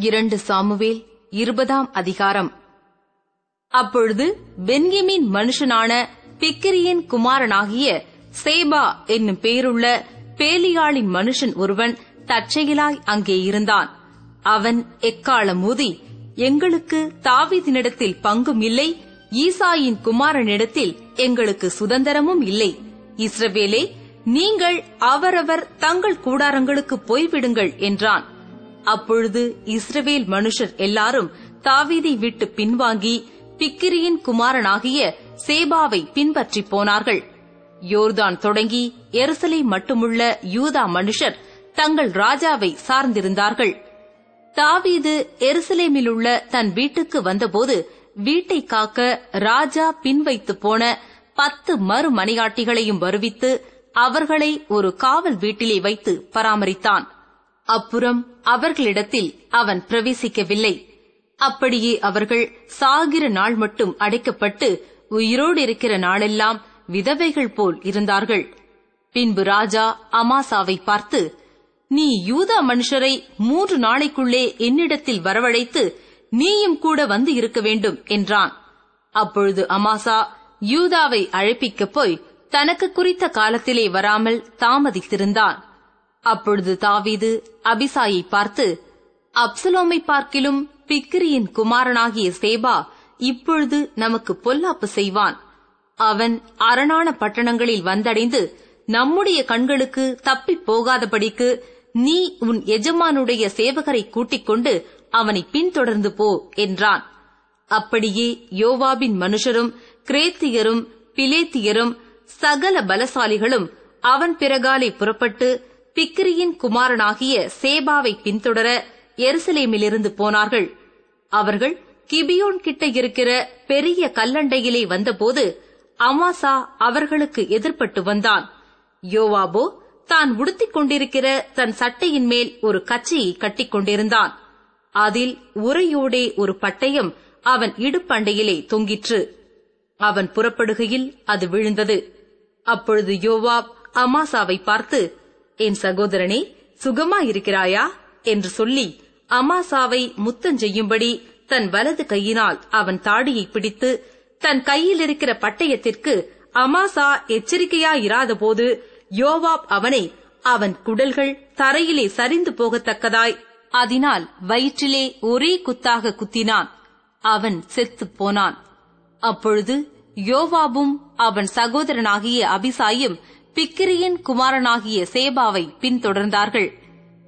இரண்டு சாமுவேல் இருபதாம் அதிகாரம். அப்பொழுது பென்யமின் மனுஷனான பிக்கிரியின் குமாரனாகிய சேபா என்னும் பேருள்ள பேலியாளின் மனுஷன் ஒருவன் தற்செயலாய் அங்கே இருந்தான். அவன் எக்காலம் ஊதி எங்களுக்கு தாவிதினிடத்தில் பங்கும் இல்லை ஈசாயின் குமாரனிடத்தில் எங்களுக்கு சுதந்திரமும் இல்லை. இஸ்ரவேலே நீங்கள் அவரவர் தங்கள் கூடாரங்களுக்கு போய்விடுங்கள் என்றான். அப்பொழுது இஸ்ரவேல் மனுஷர் எல்லாரும் தாவீதை விட்டு பின்வாங்கி பிக்கிரியின் குமாரனாகிய சேபாவை பின்பற்றி போனார்கள். யோர்தான் தொடங்கி எருசலை மட்டுமுள்ள யூதா மனுஷர் தங்கள் ராஜாவை சார்ந்திருந்தார்கள். தாவீது எருசலேமிலுள்ள தன் வீட்டுக்கு வந்தபோது வீட்டை காக்க ராஜா பின்வைத்து போன பத்து மறுமனையாட்டிகளையும் வருவித்து அவர்களை ஒரு காவல் வீட்டிலே வைத்து பராமரித்தான். அப்புறம் அவர்களிடத்தில் அவன் பிரவேசிக்கவில்லை. அப்படியே அவர்கள் சாகிற நாள் மட்டும் அடைக்கப்பட்டு உயிரோடு இருக்கிற நாளெல்லாம் விதவைகள் போல் இருந்தார்கள். பின்பு ராஜா அமாசாவை பார்த்து நீ யூதா மனுஷரை மூன்று நாளைக்குள்ளே என்னிடத்தில் வரவழைத்து நீயும் கூட வந்து இருக்க வேண்டும் என்றான். அப்பொழுது அமாசா யூதாவை அழைப்பிக்கப் போய் தனக்கு குறித்த காலத்திலே வராமல் தாமதித்திருந்தான். அப்பொழுது தாவீது அபிசாயை பார்த்து அப்சலோமை பார்க்கிலும் பிக்கிரியின் குமாரனாகிய சேபா இப்பொழுது நமக்கு பொல்லாப்பு செய்வான். அவன் அரணான பட்டணங்களில் வந்தடைந்து நம்முடைய கண்களுக்கு தப்பிப் போகாதபடிக்கு நீ உன் எஜமானுடைய சேவகரை கூட்டிக் கொண்டு அவனை பின்தொடர்ந்து போ என்றான். அப்படியே யோவாபின் மனுஷரும் கிரேத்தியரும் பிலேத்தியரும் சகல பலசாலிகளும் அவன் பிறகாலே புறப்பட்டு பிக்கிரியின் குமாரனாகிய சேபாவை பின்தொடர எருசலேமிலிருந்து போனார்கள். அவர்கள் கிபியோன் கிட்ட இருக்கிற பெரிய கல்லண்டையிலே வந்தபோது அமாசா அவர்களுக்கு எதிர்ப்பட்டு வந்தான். யோவாபோ தான் உடுத்திக் கொண்டிருக்கிற தன் சட்டையின் மேல் ஒரு கச்சையை கட்டிக் கொண்டிருந்தான். அதில் உரையோடே ஒரு பட்டயம் அவன் இடுப்பண்டையிலே தொங்கிற்று. அவன் புறப்படுகையில் அது விழுந்தது. அப்பொழுது யோவாப் அமாசாவை பார்த்து என் சகோதரனே சுகமா இருக்கிறாயா என்று சொல்லி அமாசாவை முத்தஞ்செய்யும்படி தன் வலது கையினால் அவன் தாடியை பிடித்து தன் கையில் இருக்கிற பட்டயத்திற்கு அமாசா எச்சரிக்கையாயிராதபோது யோவாப் அவனை அவன் குடல்கள் தரையிலே சரிந்து போகத்தக்கதாய் அதனால் வயிற்றிலே ஒரே குத்தாக குத்தினான். அவன் செத்துப் போனான். அப்பொழுது யோவாபும் அவன் சகோதரனாகிய அபிசாயும் பிக்கிரியின் குமாரனாகிய சேபாவை பின்தொடர்ந்தார்கள்.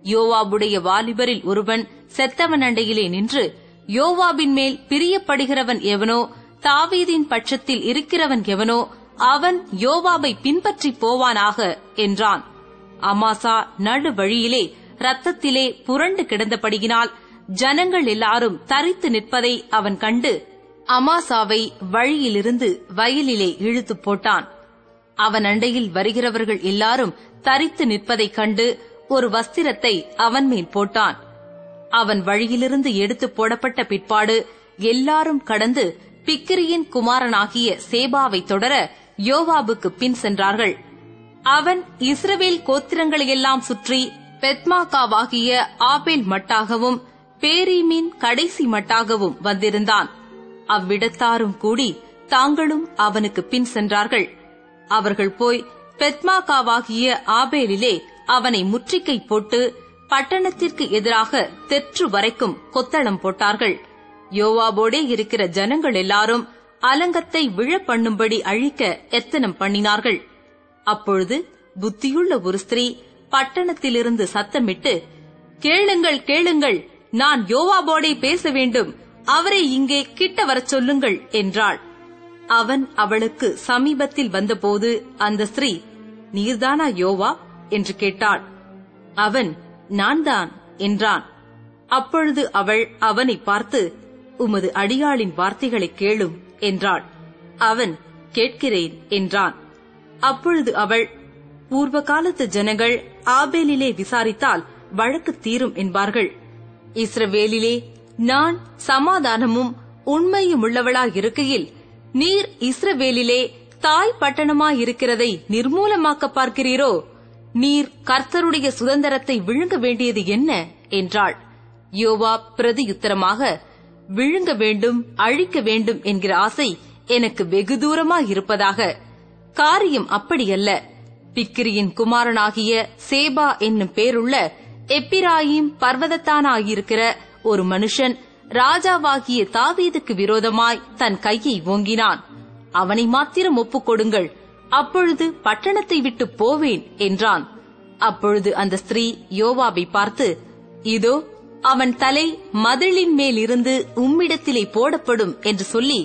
யோவாபுடைய வாலிபரில் ஒருவன் செத்தவன் அண்டையிலே நின்று யோவாபின் மேல் பிரியப்படுகிறவன் எவனோ தாவீதின் பட்சத்தில் இருக்கிறவன் எவனோ அவன் யோவாபை பின்பற்றி போவானாக என்றான். அமாசா நடு வழியிலே ரத்தத்திலே புரண்டு கிடந்தபடியினால் ஜனங்கள் எல்லாரும் தரித்து நிற்பதை அவன் கண்டு அமாசாவை வழியிலிருந்து வயலிலே இழுத்து போட்டான். அவன் அண்டையில் வருகிறவர்கள் எல்லாரும் தரித்து நிற்பதைக் கண்டு ஒரு வஸ்திரத்தை அவன் மேல் போட்டான். அவன் வழியிலிருந்து எடுத்து போடப்பட்ட பிற்பாடு எல்லாரும் கடந்து பிக்கிரியின் குமாரனாகிய சேபாவை தொடர யோவாபுக்கு பின் சென்றார்கள். அவன் இஸ்ரவேல் கோத்திரங்களையெல்லாம் சுற்றி பெத்மாக்காவாகிய ஆபேல் மட்டாகவும் பேரீமின் கடைசி மட்டாகவும் வந்திருந்தான். அவ்விடத்தாரும் கூடி தாங்களும் அவனுக்கு பின் சென்றார்கள். அவர்கள் போய் பெத்மாகாவாகிய ஆபேலிலே அவனை முற்றிக்கை போட்டு பட்டணத்திற்கு எதிராக தெற்று வரைக்கும் கொத்தளம் போட்டார்கள். யோவாபோடே இருக்கிற ஜனங்கள் எல்லாரும் அலங்கத்தை விழ பண்ணும்படி அழிக்க எத்தனம் பண்ணினார்கள். அப்பொழுது புத்தியுள்ள ஒரு ஸ்திரீ பட்டணத்திலிருந்து சத்தமிட்டு கேளுங்கள் கேளுங்கள் நான் யோவாபோடே பேச வேண்டும் அவரை இங்கே கிட்ட வரச் சொல்லுங்கள் என்றாள். அவன் அவளுக்கு சமீபத்தில் வந்தபோது அந்த ஸ்திரீ நீர்தானா யோவா? என்று கேட்டாள். அவன் நான் தான் என்றான். அப்பொழுது அவள் அவனை பார்த்து உமது அடியாளின் வார்த்தைகளை கேளும் என்றாள். அவன் கேட்கிறேன் என்றான். அப்பொழுது அவள் பூர்வ காலத்து ஜனங்கள் ஆபேலிலே விசாரித்தால் வழக்கு தீரும் என்பார்கள். இஸ்ரவேலிலே நான் சமாதானமும் உண்மையும் உள்ளவளாயிருக்கையில் நீர் இஸ்ரவேலிலே தாய் பட்டணமாயிருக்கிறதை நிர்மூலமாக்க பார்க்கிறீரோ? நீர் கர்த்தருடைய சுதந்திரத்தை விழுங்க வேண்டியது என்ன? என்றாள். யோவா பிரதியுத்தரமாக விழுங்க வேண்டும் அழிக்க வேண்டும் என்கிற ஆசை எனக்கு வெகு இருப்பதாக காரியம் அப்படியல்ல. பிக்கிரியின் குமாரனாகிய சேபா என்னும் பேருள்ள எப்பிராயிம் பர்வதத்தானாயிருக்கிற ஒரு மனுஷன் ராஜாவாகிய தாவீதுக்கு விரோதமாய் தன் கையை ஓங்கினான். அவனை மாத்திரம் ஒப்புக் கொடுங்கள். அப்பொழுது பட்டணத்தை விட்டு போவேன் என்றான். அப்பொழுது அந்த ஸ்திரீ யோவாவை பார்த்து இதோ அவன் தலை மதிலின் மேல் இருந்து உம்மிடத்திலே போடப்படும் என்று சொல்லி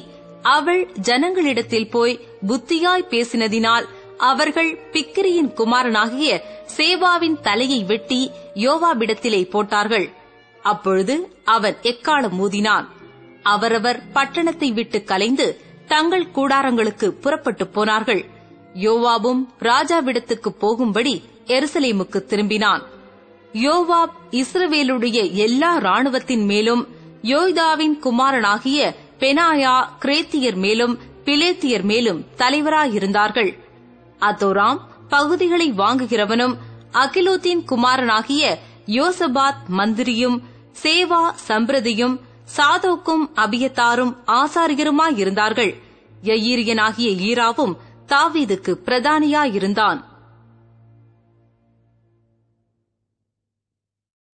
அவள் ஜனங்களிடத்தில் போய் புத்தியாய் பேசினதினால் அவர்கள் பிக்கிரியின் குமாரனாகிய சேவாவின் தலையை வெட்டி யோவாவிடத்திலே போட்டார்கள். அப்பொழுது அவன் எக்காலம் ஊதினான் அவரவர் பட்டணத்தை விட்டு கலைந்து தங்கள் கூடாரங்களுக்கு புறப்பட்டு போனார்கள். யோவாபும் ராஜாவிடத்துக்கு போகும்படி எருசலேமுக்கு திரும்பினான். யோவாப் இஸ்ரவேலுடைய எல்லா ராணுவத்தின் மேலும் யோய்தாவின் குமாரனாகிய பெனாயா கிரேத்தியர் மேலும் பிலேத்தியர் மேலும் தலைவராயிருந்தார்கள். அதோராம் பகுதிகளை வாங்குகிறவனும் அகிலோத்தின் குமாரனாகிய யோசபாத் மந்திரியும் சேவா சம்பிரதியும் சாதோக்கும் அபியத்தாரும் ஆசாரியருமாயிருந்தார்கள். யயீரியனாகிய ஈராவும் தாவீதுக்கு பிரதானியாயிருந்தான்.